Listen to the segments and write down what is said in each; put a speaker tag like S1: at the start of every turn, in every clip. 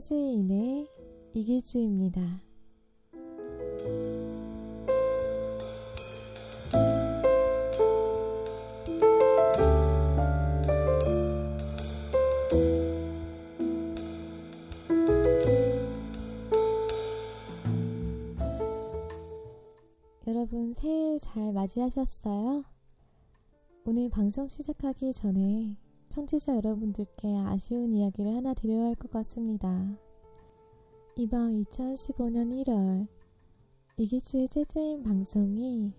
S1: 재즈인의 이기주입니다. 여러분 새해 잘 맞이하셨어요? 오늘 방송 시작하기 전에 청취자 여러분들께 아쉬운 이야기를 하나 드려야 할 것 같습니다. 이번 2015년 1월 이기주의 재즈인 방송이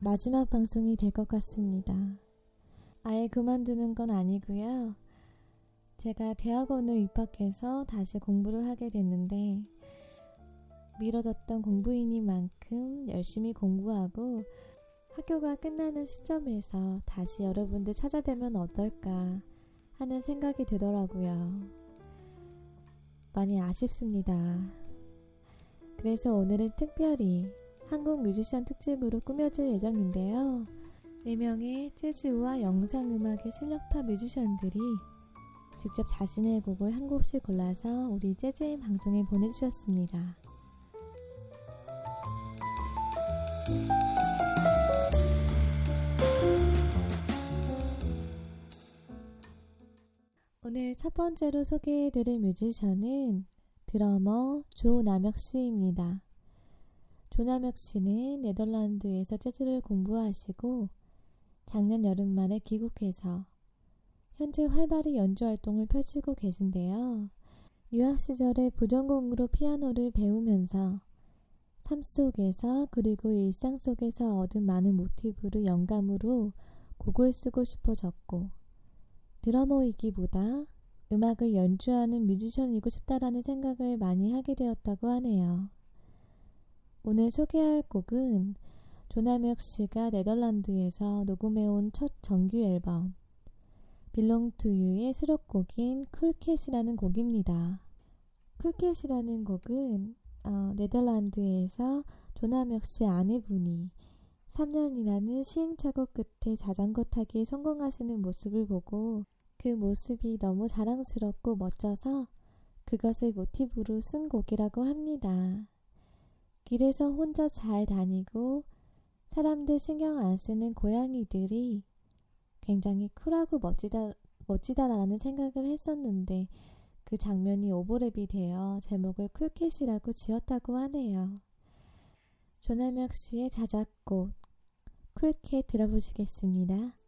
S1: 마지막 방송이 될 것 같습니다. 아예 그만두는 건 아니고요. 제가 대학원을 입학해서 다시 공부를 하게 됐는데 미뤄졌던 공부인인 만큼 열심히 공부하고 학교가 끝나는 시점에서 다시 여러분들 찾아뵈면 어떨까 하는 생각이 들더라고요. 많이 아쉽습니다. 그래서 오늘은 특별히 한국 뮤지션 특집으로 꾸며질 예정인데요. 4명의 재즈와 영상음악의 실력파 뮤지션들이 직접 자신의 곡을 한 곡씩 골라서 우리 재즈인 방송에 보내주셨습니다. 오늘 첫 번째로 소개해드릴 뮤지션은 드러머 조남혁 씨입니다. 조남혁 씨는 네덜란드에서 재즈를 공부하시고 작년 여름 말에 귀국해서 현재 활발히 연주 활동을 펼치고 계신데요. 유학 시절에 부전공으로 피아노를 배우면서 삶 속에서 그리고 일상 속에서 얻은 많은 모티브를 영감으로 곡을 쓰고 싶어졌고 드러머이기보다 음악을 연주하는 뮤지션이고 싶다라는 생각을 많이 하게 되었다고 하네요. 오늘 소개할 곡은 조남혁 씨가 네덜란드에서 녹음해온 첫 정규 앨범 to You의 수록곡인 쿨캣이라는 곡입니다. 쿨캣이라는 곡은 어, 네덜란드에서 조남혁 씨 아내분이 3년이라는 시행착오 끝에 자전거 타기에 성공하시는 모습을 보고 그 모습이 너무 자랑스럽고 멋져서 그것을 모티브로 쓴 곡이라고 합니다. 길에서 혼자 잘 다니고 사람들 신경 안 쓰는 고양이들이 굉장히 쿨하고 멋지다, 멋지다라는 생각을 했었는데 그 장면이 오버랩이 되어 제목을 쿨캣이라고 지었다고 하네요. 조남혁 씨의 자작곡 쿨캣 들어보시겠습니다.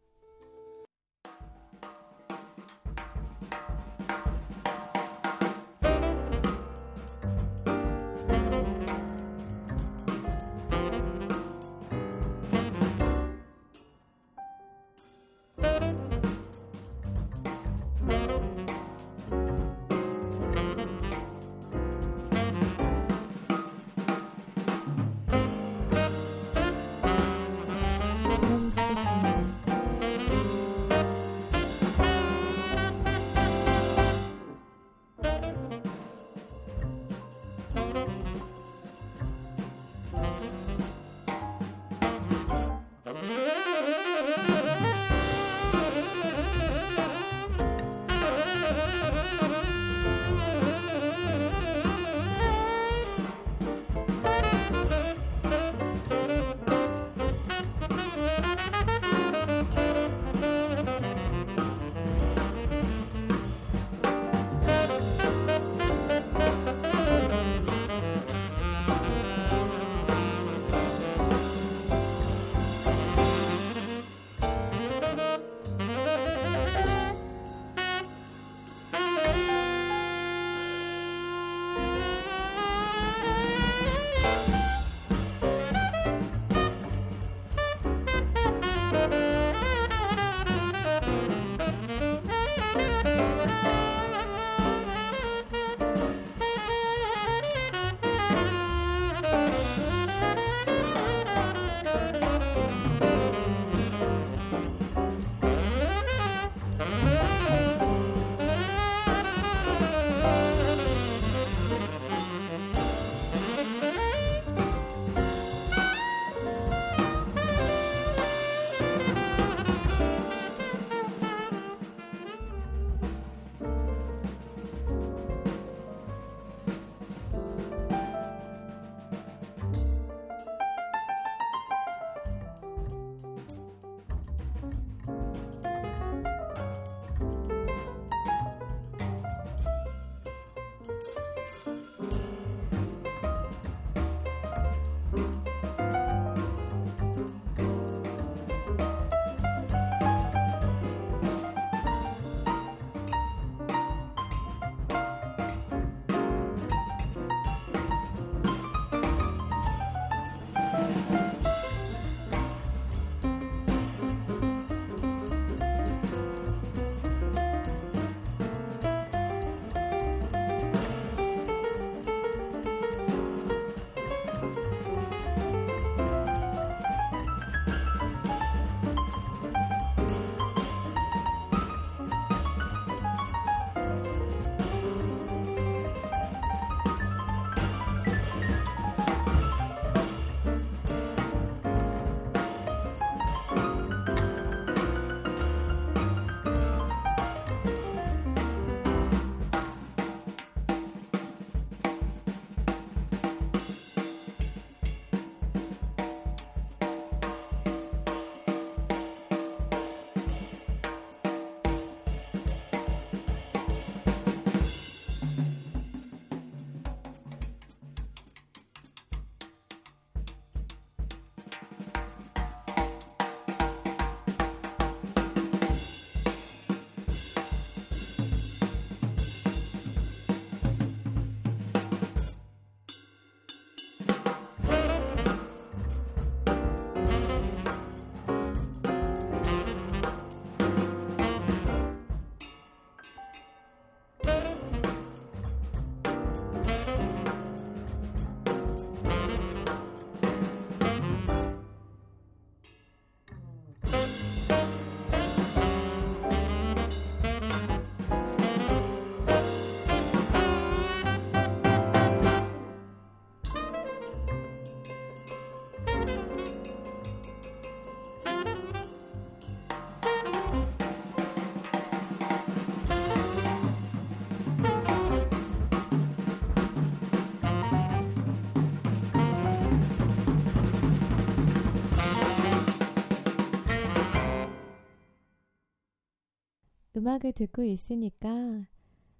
S1: 음악을 듣고 있으니까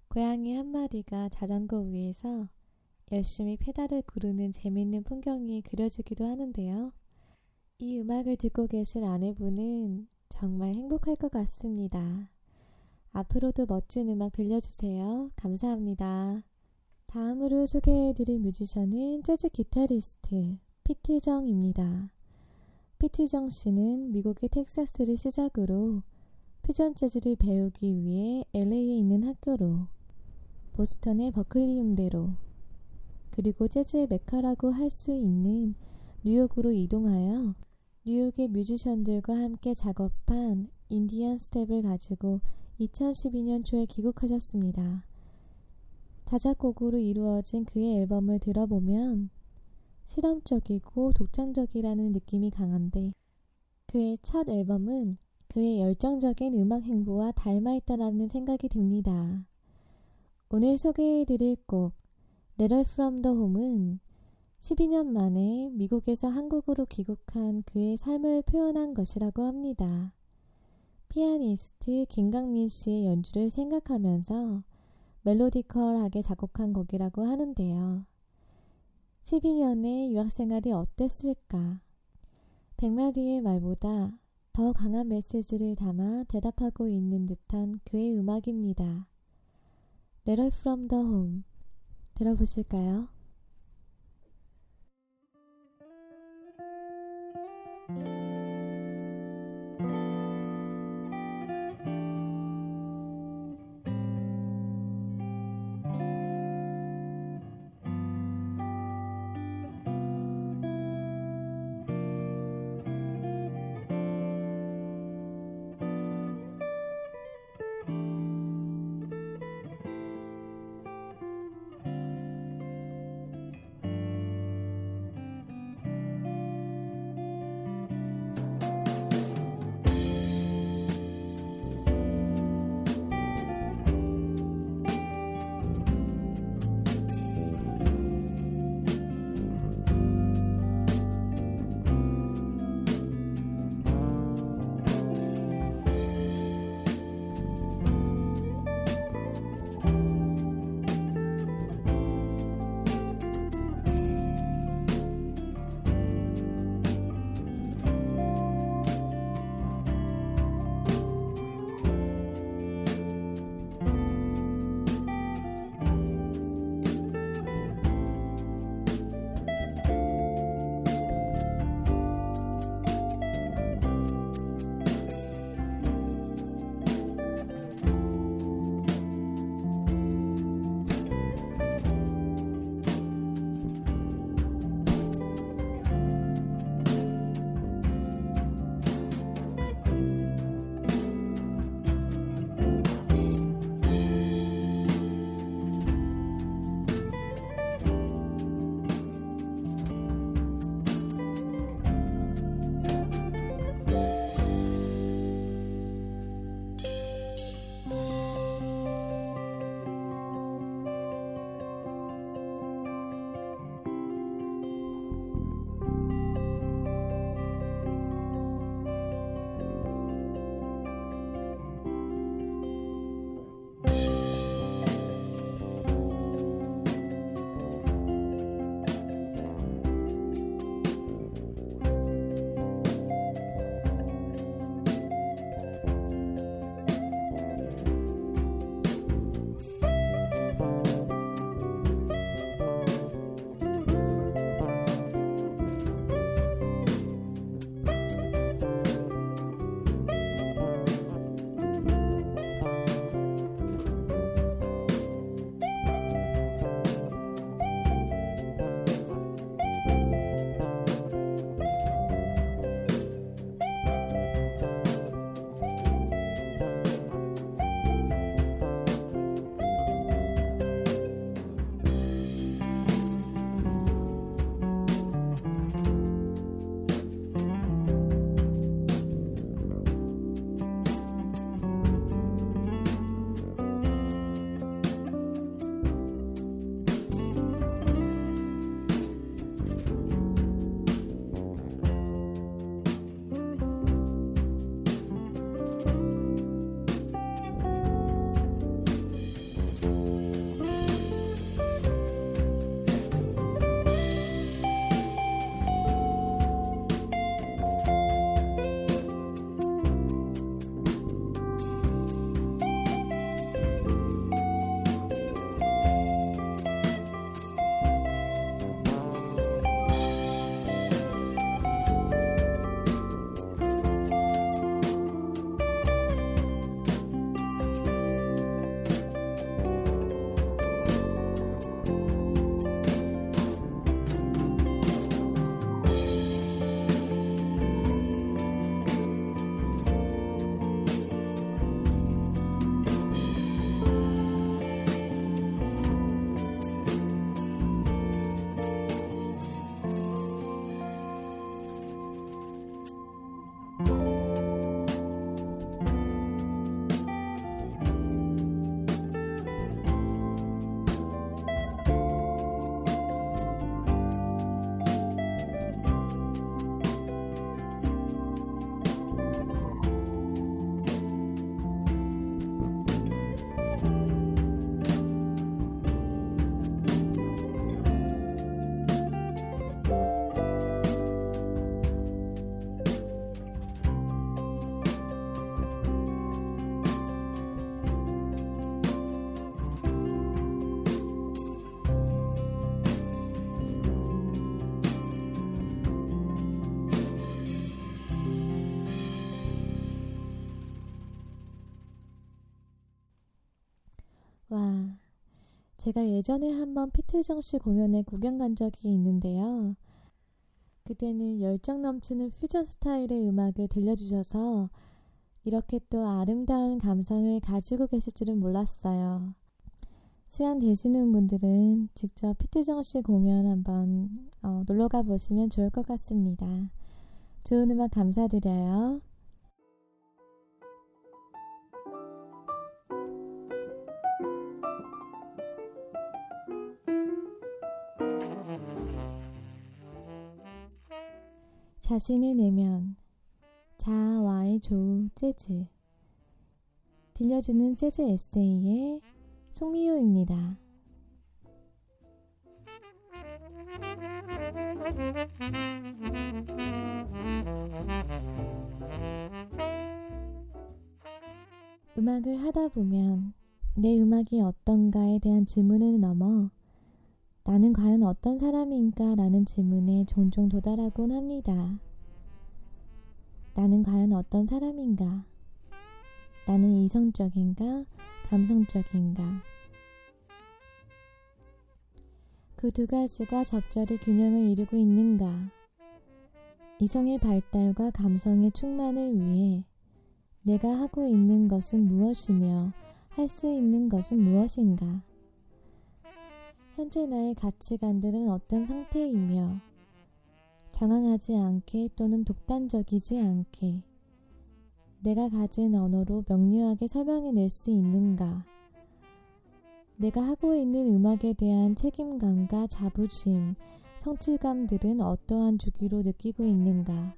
S1: 고양이 한 마리가 자전거 위에서 열심히 페달을 구르는 재밌는 풍경이 그려지기도 하는데요. 이 음악을 듣고 계실 아내분은 정말 행복할 것 같습니다. 앞으로도 멋진 음악 들려주세요. 감사합니다. 다음으로 소개해드릴 뮤지션은 재즈 기타리스트 피트정입니다. 피트정 씨는 미국의 텍사스를 시작으로 퓨전 재즈를 배우기 위해 LA에 있는 학교로 보스턴의 버클리 음대로 그리고 재즈의 메카라고 할 수 있는 뉴욕으로 이동하여 뉴욕의 뮤지션들과 함께 작업한 인디안 스텝을 가지고 2012년 초에 귀국하셨습니다. 자작곡으로 이루어진 그의 앨범을 들어보면 실험적이고 독창적이라는 느낌이 강한데 그의 첫 앨범은 그의 열정적인 음악 행보와 닮아있다라는 생각이 듭니다. 오늘 소개해드릴 곡 Letter from the Home은 12년 만에 미국에서 한국으로 귀국한 그의 삶을 표현한 것이라고 합니다. 피아니스트 김강민 씨의 연주를 생각하면서 멜로디컬하게 작곡한 곡이라고 하는데요. 12년의 유학생활이 어땠을까? 100마디의 말보다 더 강한 메시지를 담아 대답하고 있는 듯한 그의 음악입니다. Letter from the Home 들어보실까요? 제가 예전에 한번 피트정 씨 공연에 구경 간 적이 있는데요. 그때는 열정 넘치는 퓨전 스타일의 음악을 들려주셔서 이렇게 또 아름다운 감성을 가지고 계실 줄은 몰랐어요. 시간 되시는 분들은 직접 피트정 씨 공연 한번 어, 놀러 가 보시면 좋을 것 같습니다. 좋은 음악 감사드려요. 자신의 내면 자아와의 조우 재즈 들려주는 재즈 에세이의 송미호입니다. 음악을 하다 보면 내 음악이 어떤가에 대한 질문을 넘어 나는 과연 어떤 사람인가? 라는 질문에 종종 도달하곤 합니다. 나는 과연 어떤 사람인가? 나는 이성적인가? 감성적인가? 그 두 가지가 적절히 균형을 이루고 있는가? 이성의 발달과 감성의 충만을 위해 내가 하고 있는 것은 무엇이며 할 수 있는 것은 무엇인가? 현재 나의 가치관들은 어떤 상태이며 장황하지 않게 또는 독단적이지 않게 내가 가진 언어로 명료하게 설명해 낼 수 있는가? 내가 하고 있는 음악에 대한 책임감과 자부심, 성취감들은 어떠한 주기로 느끼고 있는가?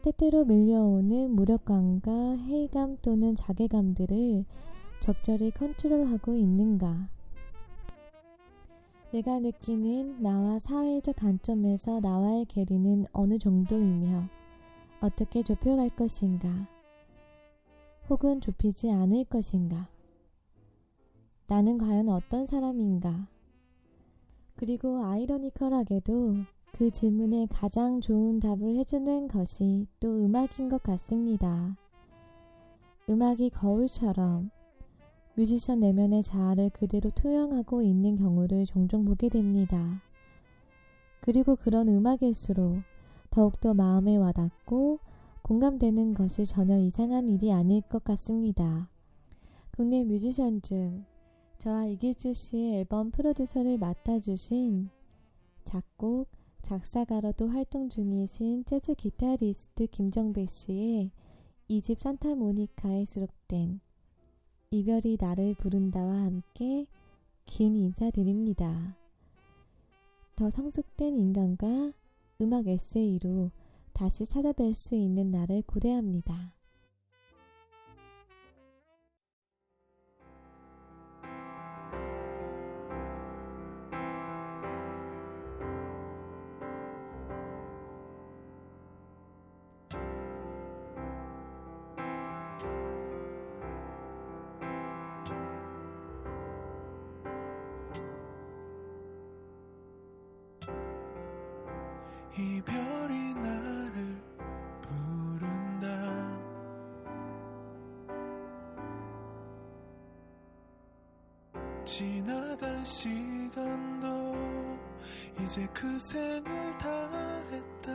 S1: 때때로 밀려오는 무력감과 회의감 또는 자괴감들을 적절히 컨트롤하고 있는가? 내가 느끼는 나와 사회적 관점에서 나와의 괴리는 어느 정도이며 어떻게 좁혀갈 것인가? 혹은 좁히지 않을 것인가? 나는 과연 어떤 사람인가? 그리고 아이러니컬하게도 그 질문에 가장 좋은 답을 해주는 것이 또 음악인 것 같습니다. 음악이 거울처럼 뮤지션 내면의 자아를 그대로 투영하고 있는 경우를 종종 보게 됩니다. 그리고 그런 음악일수록 더욱더 마음에 와닿고 공감되는 것이 전혀 이상한 일이 아닐 것 같습니다. 국내 뮤지션 중 저와 이길주 씨의 앨범 프로듀서를 맡아주신 작곡, 작사가로도 활동 중이신 재즈 기타리스트 김정배 씨의 이집 산타모니카에 수록된 이별이 나를 부른다와 함께 긴 인사드립니다. 더 성숙된 인간과 음악 에세이로 다시 찾아뵐 수 있는 날을 고대합니다.
S2: 이별이 나를 부른다. 지나간 시간도 이제 그 생을 다 했다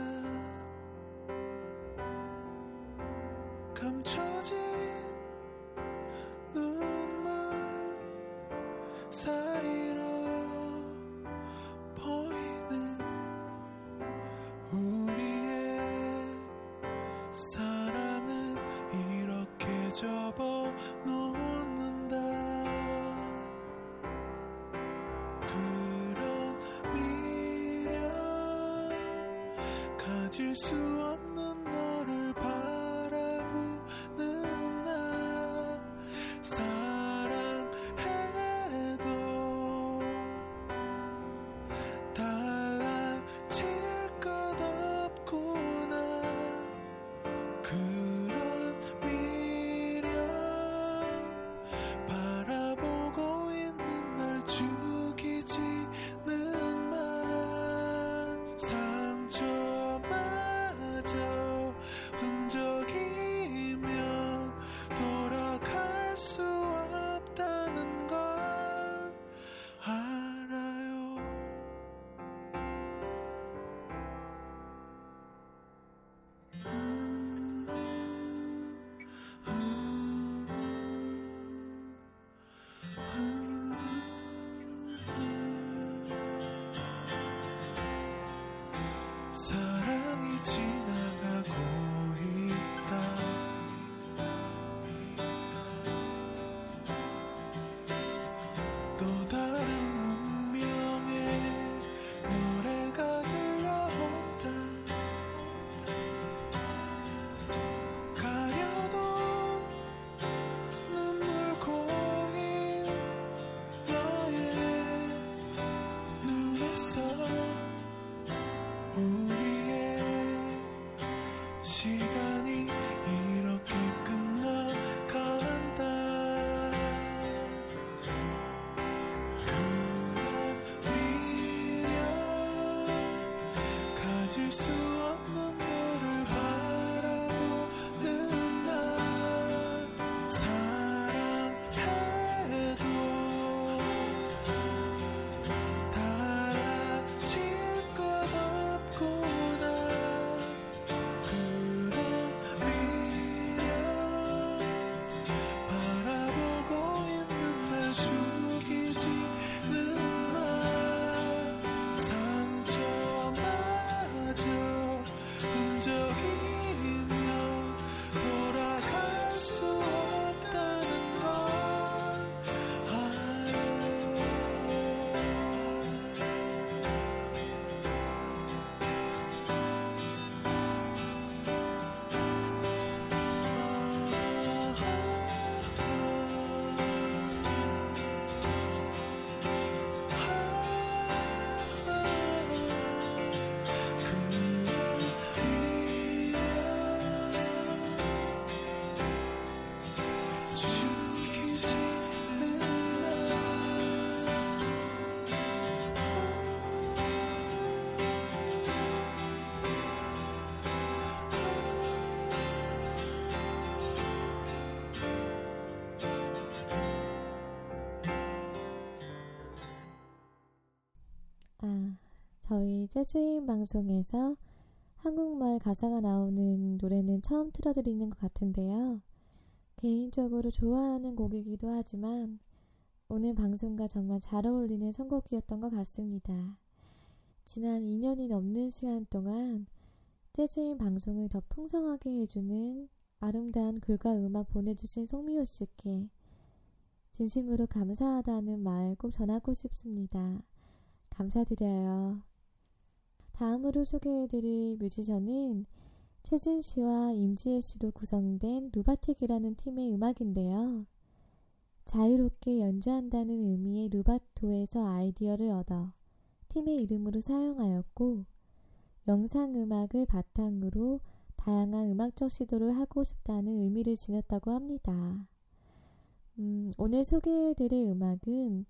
S1: 재즈인 방송에서 한국말 가사가 나오는 노래는 처음 틀어드리는 것 같은데요. 개인적으로 좋아하는 곡이기도 하지만 오늘 방송과 정말 잘 어울리는 선곡이었던 것 같습니다. 지난 2년이 넘는 시간 동안 재즈인 방송을 더 풍성하게 해주는 아름다운 글과 음악 보내주신 송미호 씨께 진심으로 감사하다는 말 꼭 전하고 싶습니다. 감사드려요. 다음으로 소개해드릴 뮤지션은 최진 씨와 임지혜 씨로 구성된 루바틱이라는 팀의 음악인데요. 자유롭게 연주한다는 의미의 루바토에서 아이디어를 얻어 팀의 이름으로 사용하였고, 영상 음악을 바탕으로 다양한 음악적 시도를 하고 싶다는 의미를 지녔다고 합니다. 음, 오늘 소개해드릴 음악은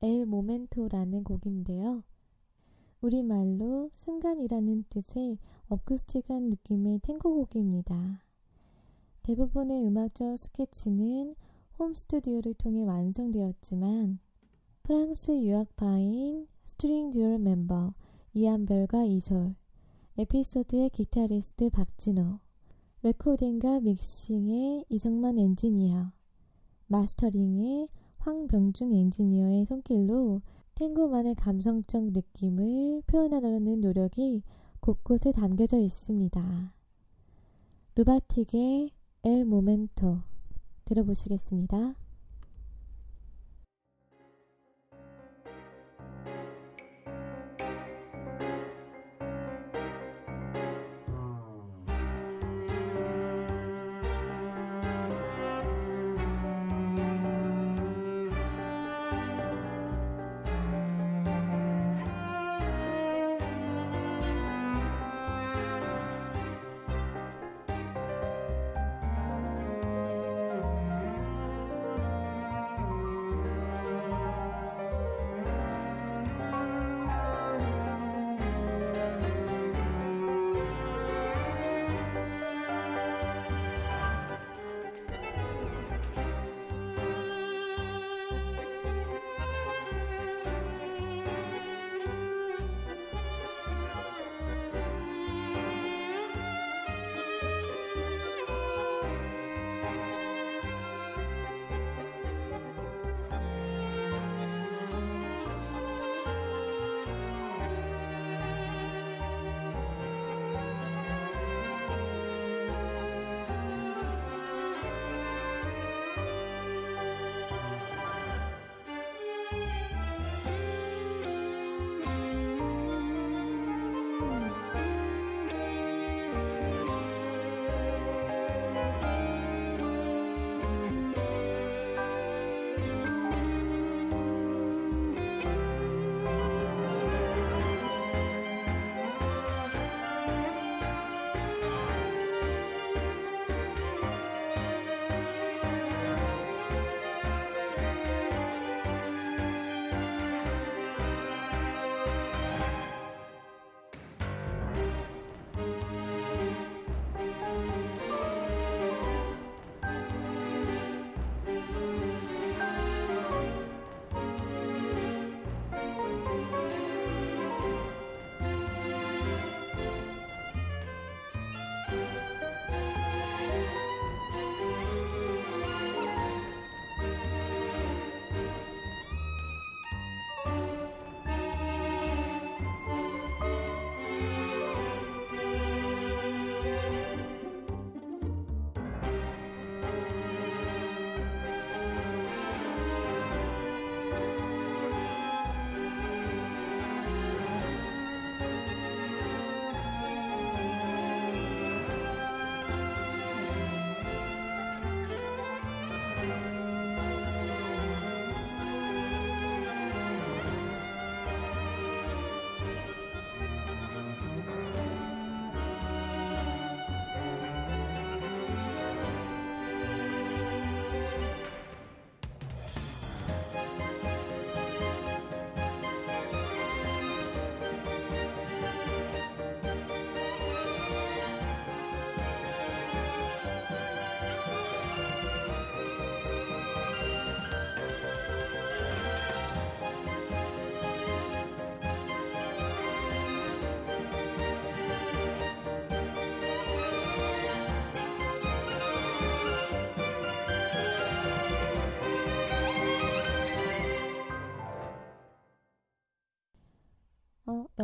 S1: El Momento라는 곡인데요. 우리말로 순간이라는 뜻의 어쿠스틱한 느낌의 탱고 곡입니다. 대부분의 음악적 스케치는 홈 스튜디오를 통해 완성되었지만 프랑스 유학파인 스트링 듀오 멤버 이한별과 이솔, 에피소드의 기타리스트 박진호, 레코딩과 믹싱의 이성만 엔지니어, 마스터링의 황병준 엔지니어의 손길로 탱고만의 감성적 느낌을 표현하려는 노력이 곳곳에 담겨져 있습니다. 루바틱의 엘 모멘토 들어보시겠습니다.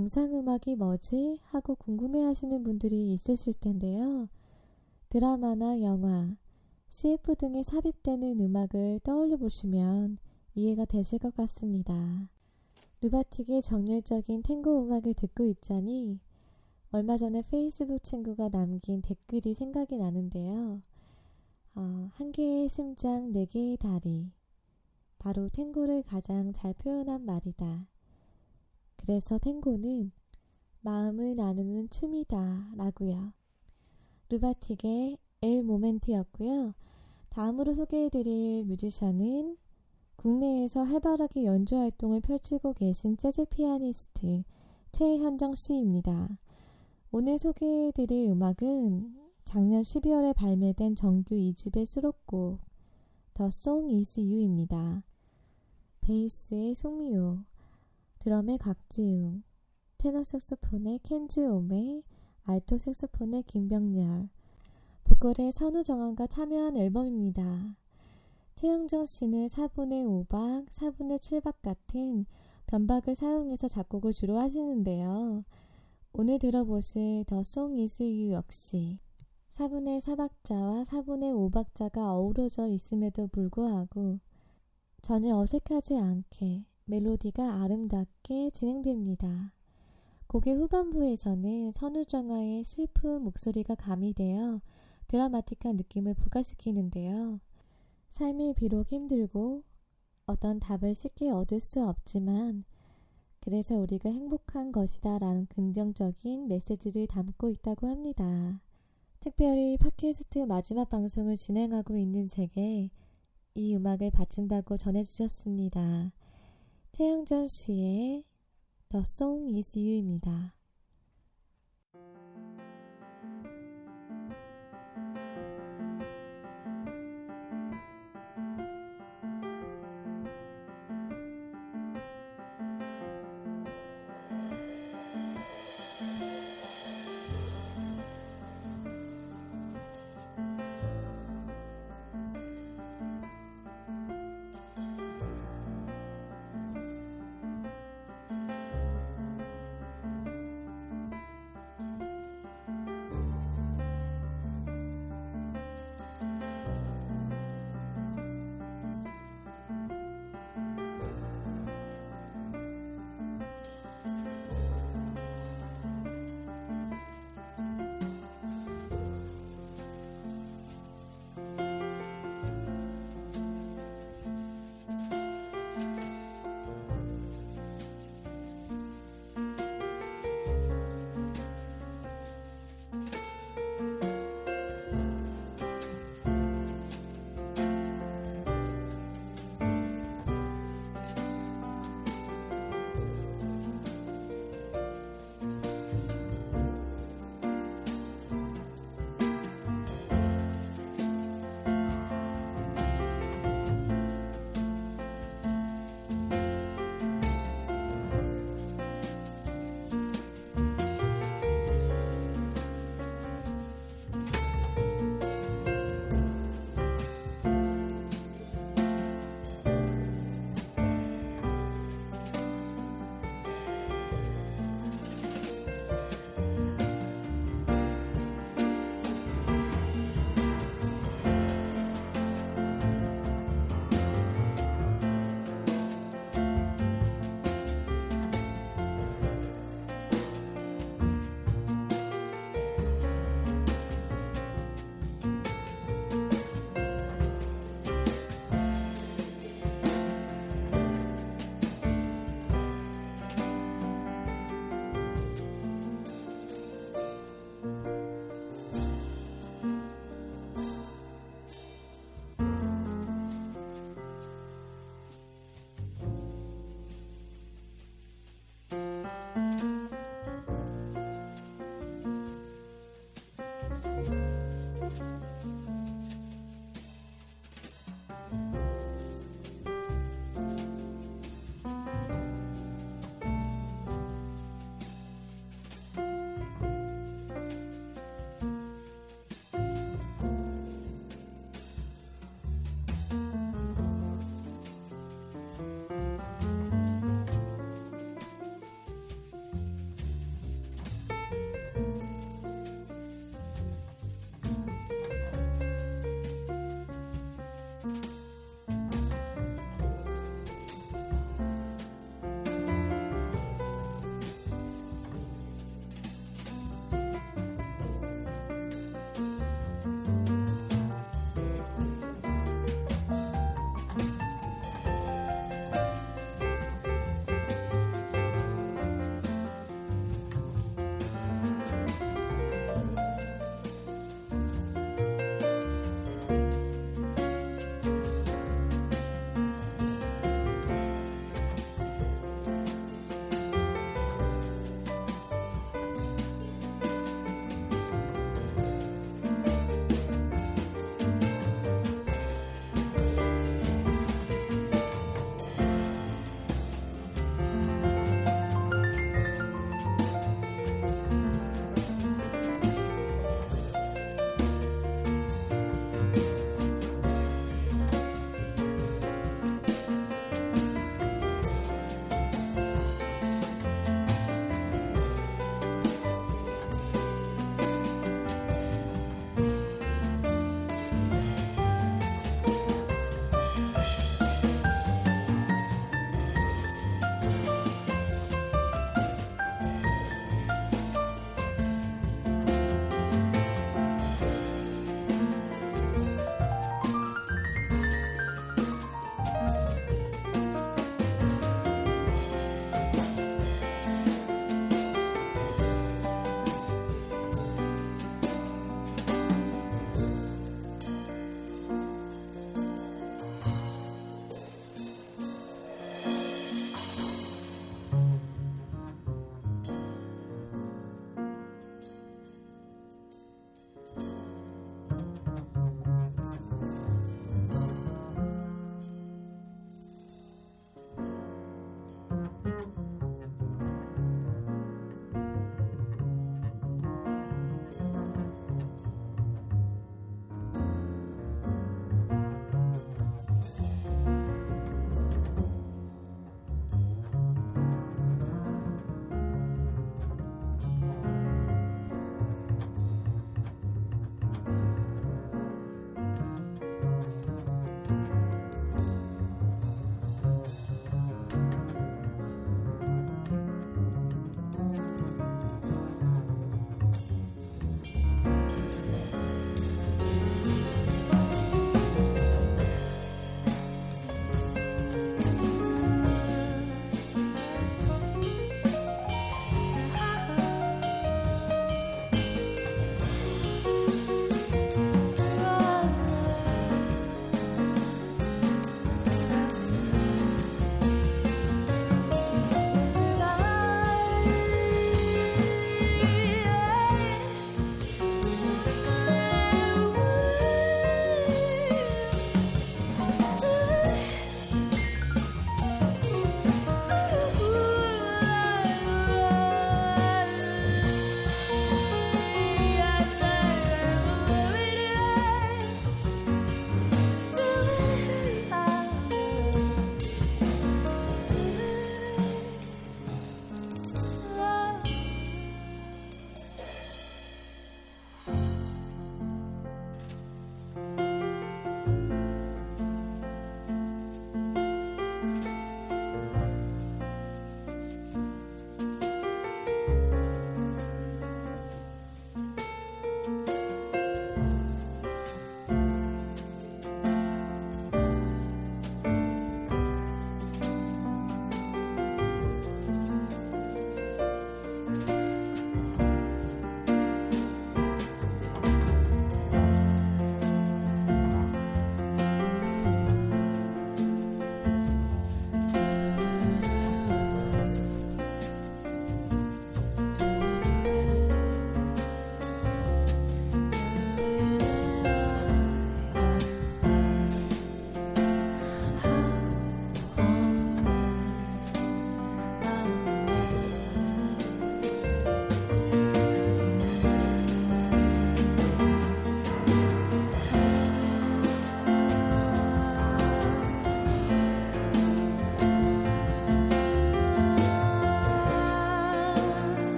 S1: 영상음악이 뭐지? 하고 궁금해 하시는 분들이 있으실 텐데요. 드라마나 영화, CF 등에 삽입되는 음악을 떠올려 보시면 이해가 되실 것 같습니다. 루바틱의 정열적인 탱고 음악을 듣고 있자니 얼마 전에 페이스북 친구가 남긴 댓글이 생각이 나는데요. 어, 한 개의 심장, 네 개의 다리. 바로 탱고를 가장 잘 표현한 말이다. 그래서 탱고는 마음을 나누는 춤이다. 라고요. 루바틱의 엘 모멘트였고요. 다음으로 소개해드릴 뮤지션은 국내에서 활발하게 연주 활동을 펼치고 계신 재즈 피아니스트 최현정 씨입니다. 오늘 소개해드릴 음악은 작년 12월에 발매된 정규 2집의 수록곡 The Song Is You입니다. 베이스의 송미호, 드럼의 각지웅, 테너 색소폰의 켄지 오메, 알토 색소폰의 김병렬, 보컬의 선우정환과 참여한 앨범입니다. 최영정 씨는 4분의 5박, 4분의 7박 같은 변박을 사용해서 작곡을 주로 하시는데요. 오늘 들어보실 The Song Is You 역시 4분의 4박자와 4분의 5박자가 어우러져 있음에도 불구하고 전혀 어색하지 않게 멜로디가 아름답게 진행됩니다. 곡의 후반부에서는 선우정아의 슬픈 목소리가 가미되어 드라마틱한 느낌을 부각시키는데요. 삶이 비록 힘들고 어떤 답을 쉽게 얻을 수 없지만 그래서 우리가 행복한 것이다 라는 긍정적인 메시지를 담고 있다고 합니다. 특별히 팟캐스트 마지막 방송을 진행하고 있는 제게 이 음악을 바친다고 전해주셨습니다. 태양전 씨의 The Song Is You입니다.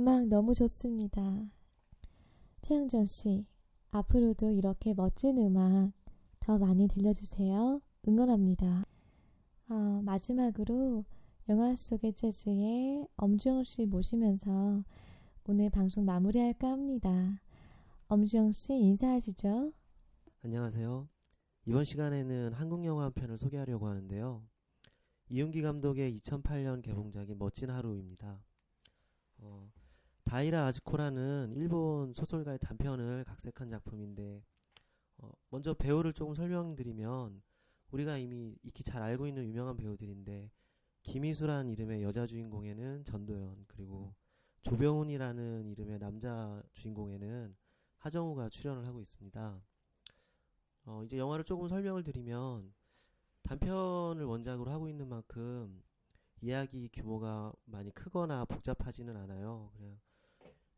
S1: 음악 너무 좋습니다. 최영전 씨, 앞으로도 이렇게 멋진 음악 더 많이 들려주세요. 응원합니다. 어, 마지막으로 영화 속의 재즈의 엄주영 씨 모시면서 오늘 방송 마무리할까 합니다. 엄주영 씨 인사하시죠.
S3: 안녕하세요. 이번 시간에는 한국 영화 한 편을 소개하려고 하는데요. 이윤기 감독의 2008년 개봉작인 멋진 하루입니다. 어, 다이라 아즈코라는 일본 소설가의 단편을 각색한 작품인데 어, 먼저 배우를 조금 설명드리면 우리가 이미 익히 잘 알고 있는 유명한 배우들인데 김희수란 이름의 여자 주인공에는 전도연 그리고 조병훈이라는 이름의 남자 주인공에는 하정우가 출연을 하고 있습니다. 어, 이제 영화를 조금 설명을 드리면 단편을 원작으로 하고 있는 만큼 이야기 규모가 많이 크거나 복잡하지는 않아요. 그냥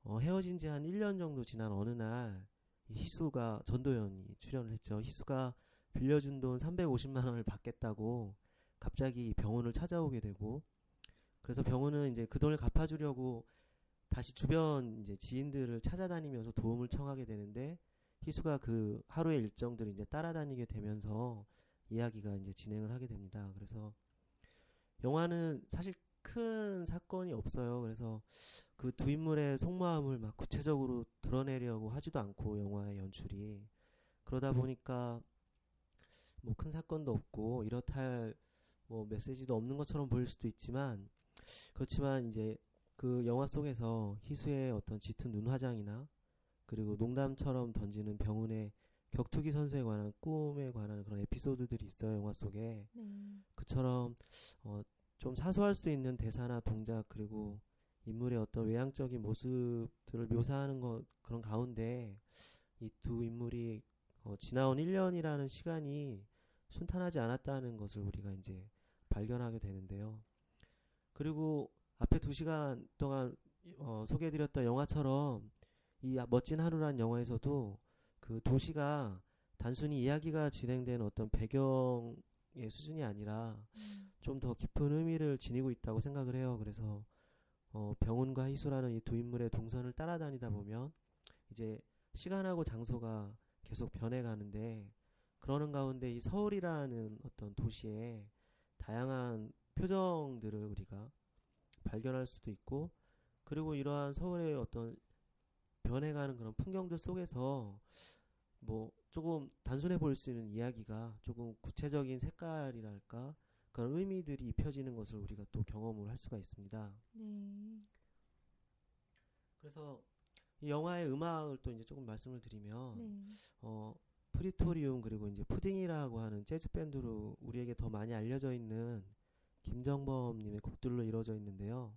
S3: 어, 헤어진 지 한 1년 정도 지난 어느 날 희수가 전도연이 출연을 했죠. 희수가 빌려준 돈 350만 원을 받겠다고 갑자기 병원을 찾아오게 되고 그래서 병원은 이제 그 돈을 갚아주려고 다시 주변 이제 지인들을 찾아다니면서 도움을 청하게 되는데 희수가 그 하루의 일정들을 이제 따라다니게 되면서 이야기가 이제 진행을 하게 됩니다. 그래서 영화는 사실 큰 사건이 없어요. 그래서 그 두 인물의 속마음을 막 구체적으로 드러내려고 하지도 않고 영화의 연출이. 그러다 보니까 뭐 큰 사건도 없고 이렇다 할 뭐 메시지도 없는 것처럼 보일 수도 있지만 그렇지만 이제 그 영화 속에서 희수의 어떤 짙은 눈 화장이나 그리고 농담처럼 던지는 병훈의 격투기 선수에 관한 꿈에 관한 그런 에피소드들이 있어요 영화 속에.
S1: 네.
S3: 그처럼 어, 좀 사소할 수 있는 대사나 동작 그리고 인물의 어떤 외향적인 모습들을 묘사하는 것 그런 가운데 이 두 인물이 어, 지나온 1년이라는 시간이 순탄하지 않았다는 것을 우리가 이제 발견하게 되는데요. 그리고 앞에 두 시간 동안 어, 소개해드렸던 영화처럼 이 멋진 하루란 영화에서도 그 도시가 단순히 이야기가 진행된 어떤 배경의 수준이 아니라 좀 더 깊은 의미를 지니고 있다고 생각을 해요. 그래서 어, 병훈과 희수라는 이 두 인물의 동선을 따라다니다 보면 이제 시간하고 장소가 계속 변해가는데 그러는 가운데 이 서울이라는 어떤 도시에 다양한 표정들을 우리가 발견할 수도 있고 그리고 이러한 서울의 어떤 변해가는 그런 풍경들 속에서 뭐 조금 단순해 보일 수 있는 이야기가 조금 구체적인 색깔이랄까 그런 의미들이 입혀지는 것을 우리가 또 경험을 할 수가 있습니다.
S1: 네.
S3: 그래서 이 영화의 음악을 또 이제 조금 말씀을 드리면
S1: 네.
S3: 어 푸디토리움 그리고 이제 푸딩이라고 하는 재즈 밴드로 우리에게 더 많이 알려져 있는 김정범 님의 곡들로 이루어져 있는데요.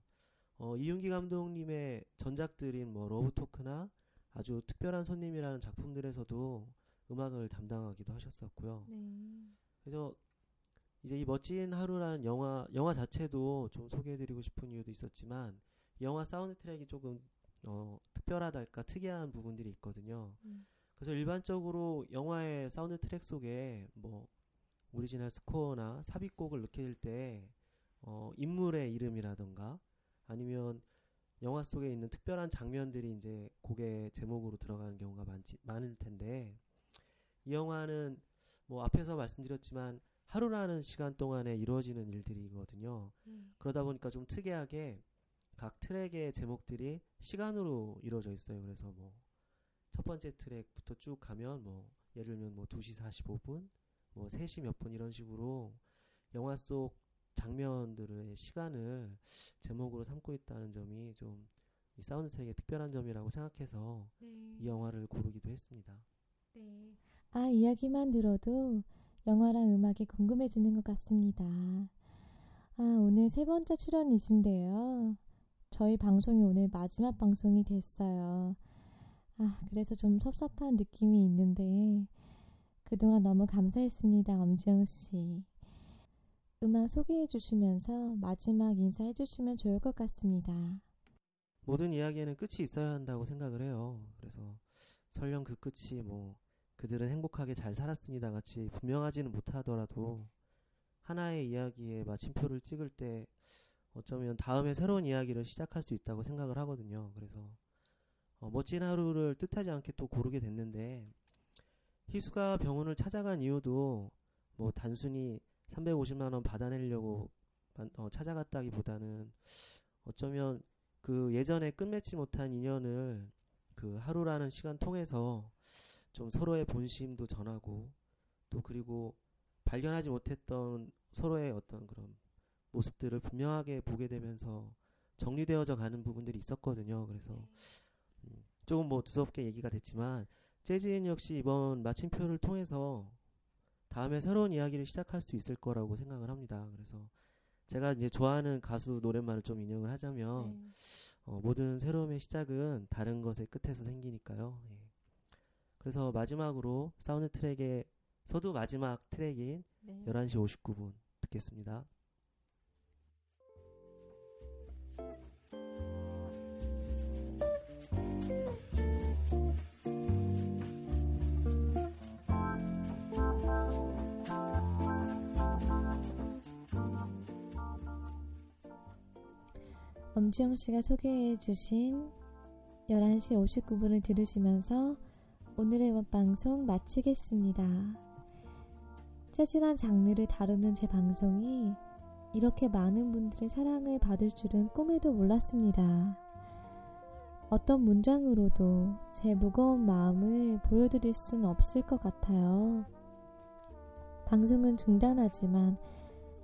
S3: 어, 이윤기 감독님의 전작들인 뭐 러브 토크나 아주 특별한 손님이라는 작품들에서도 음악을 담당하기도 하셨었고요.
S1: 네.
S3: 그래서 이제 이 멋진 하루라는 영화 영화 자체도 좀 소개해드리고 싶은 이유도 있었지만 이 영화 사운드 트랙이 조금 어, 특별하달까 특이한 부분들이 있거든요.
S1: 음.
S3: 그래서 일반적으로 영화의 사운드 트랙 속에 뭐 오리지널 스코어나 삽입곡을 넣게 될때 어, 인물의 이름이라던가 아니면 영화 속에 있는 특별한 장면들이 이제 곡의 제목으로 들어가는 경우가 많지 많을 텐데 이 영화는 뭐 앞에서 말씀드렸지만 하루라는 시간 동안에 이루어지는 일들이거든요.
S1: 네.
S3: 그러다 보니까 좀 특이하게 각 트랙의 제목들이 시간으로 이루어져 있어요. 그래서 뭐 첫 번째 트랙부터 쭉 가면 뭐 예를 들면 뭐 2시 45분, 뭐 3시 몇 분 이런 식으로 영화 속 장면들의 시간을 제목으로 삼고 있다는 점이 좀 이 사운드 트랙의 특별한 점이라고 생각해서
S1: 네.
S3: 이 영화를 고르기도 했습니다.
S1: 네. 아, 이야기만 들어도 영화랑 음악이 궁금해지는 것 같습니다. 아, 오늘 세 번째 출연이신데요. 저희 방송이 오늘 마지막 방송이 됐어요. 아, 그래서 좀 섭섭한 느낌이 있는데, 그동안 너무 감사했습니다, 엄지영 씨. 음악 소개해 주시면서 마지막 인사해 주시면 좋을 것 같습니다.
S3: 모든 이야기에는 끝이 있어야 한다고 생각을 해요. 그래서 설령 그 끝이 뭐 그들은 행복하게 잘 살았습니다 같이 분명하지는 못하더라도 하나의 이야기에 마침표를 찍을 때 어쩌면 다음에 새로운 이야기를 시작할 수 있다고 생각을 하거든요. 그래서 어, 멋진 하루를 뜻하지 않게 또 고르게 됐는데 희수가 병원을 찾아간 이유도 뭐 단순히 350만 원 받아내려고 만- 어, 찾아갔다기보다는 어쩌면 그 예전에 끝맺지 못한 인연을 그 하루라는 시간 통해서 좀 서로의 본심도 전하고 또 그리고 발견하지 못했던 서로의 어떤 그런 모습들을 분명하게 보게 되면서 정리되어져 가는 부분들이 있었거든요. 그래서 음, 조금 뭐 두섭게 얘기가 됐지만 재즈인 역시 이번 마침표를 통해서 다음에 새로운 이야기를 시작할 수 있을 거라고 생각을 합니다. 그래서 제가 이제 좋아하는 가수 노랫말을 좀 인용을 하자면
S1: 네.
S3: 어, 모든 새로움의 시작은 다른 것의 끝에서 생기니까요. 예. 그래서 마지막으로 사운드 트랙의 서두 마지막 트랙인
S1: 네.
S3: 11시 59분 듣겠습니다.
S1: 엄지영 씨가 소개해 주신 11시 59분을 들으시면서 오늘의 방송 마치겠습니다. 재즈란 장르를 다루는 제 방송이 이렇게 많은 분들의 사랑을 받을 줄은 꿈에도 몰랐습니다. 어떤 문장으로도 제 무거운 마음을 보여드릴 순 없을 것 같아요. 방송은 중단하지만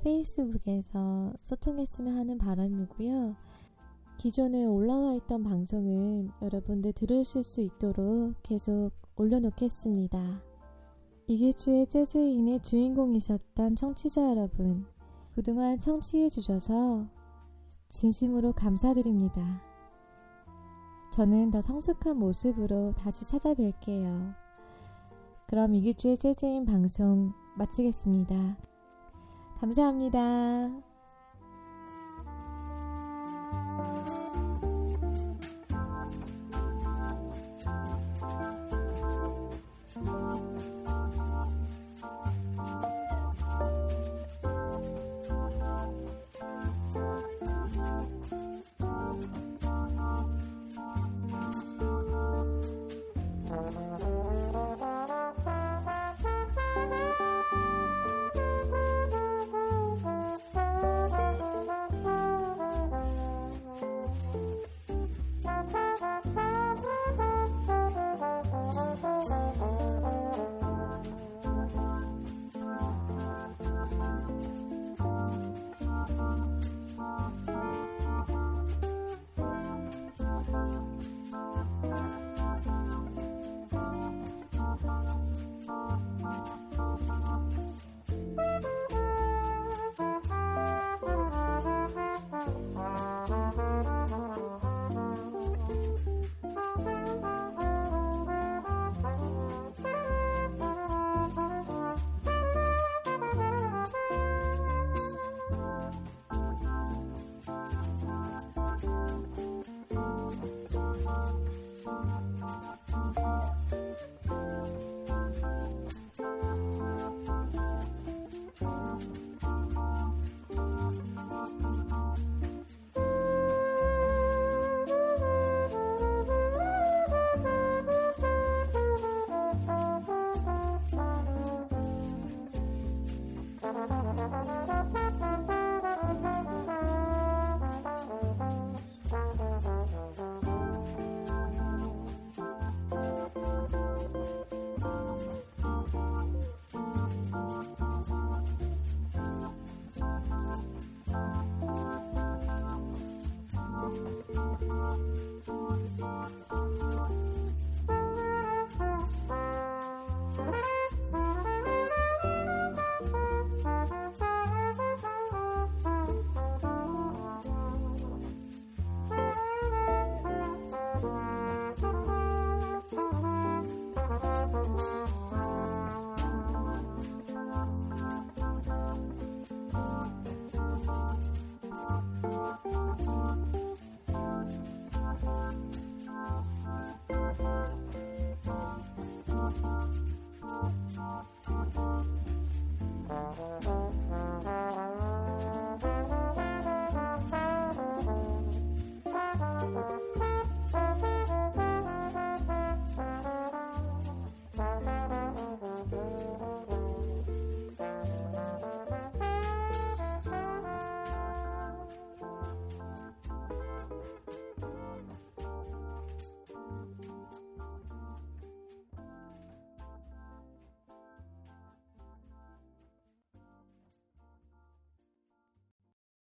S1: 페이스북에서 소통했으면 하는 바람이고요. 기존에 올라와 있던 방송은 여러분들 들으실 수 있도록 계속 올려놓겠습니다. 이길주의 재즈인의 주인공이셨던 청취자 여러분, 그동안 청취해주셔서 진심으로 감사드립니다. 저는 더 성숙한 모습으로 다시 찾아뵐게요. 그럼 이길주의 재즈인 방송 마치겠습니다. 감사합니다.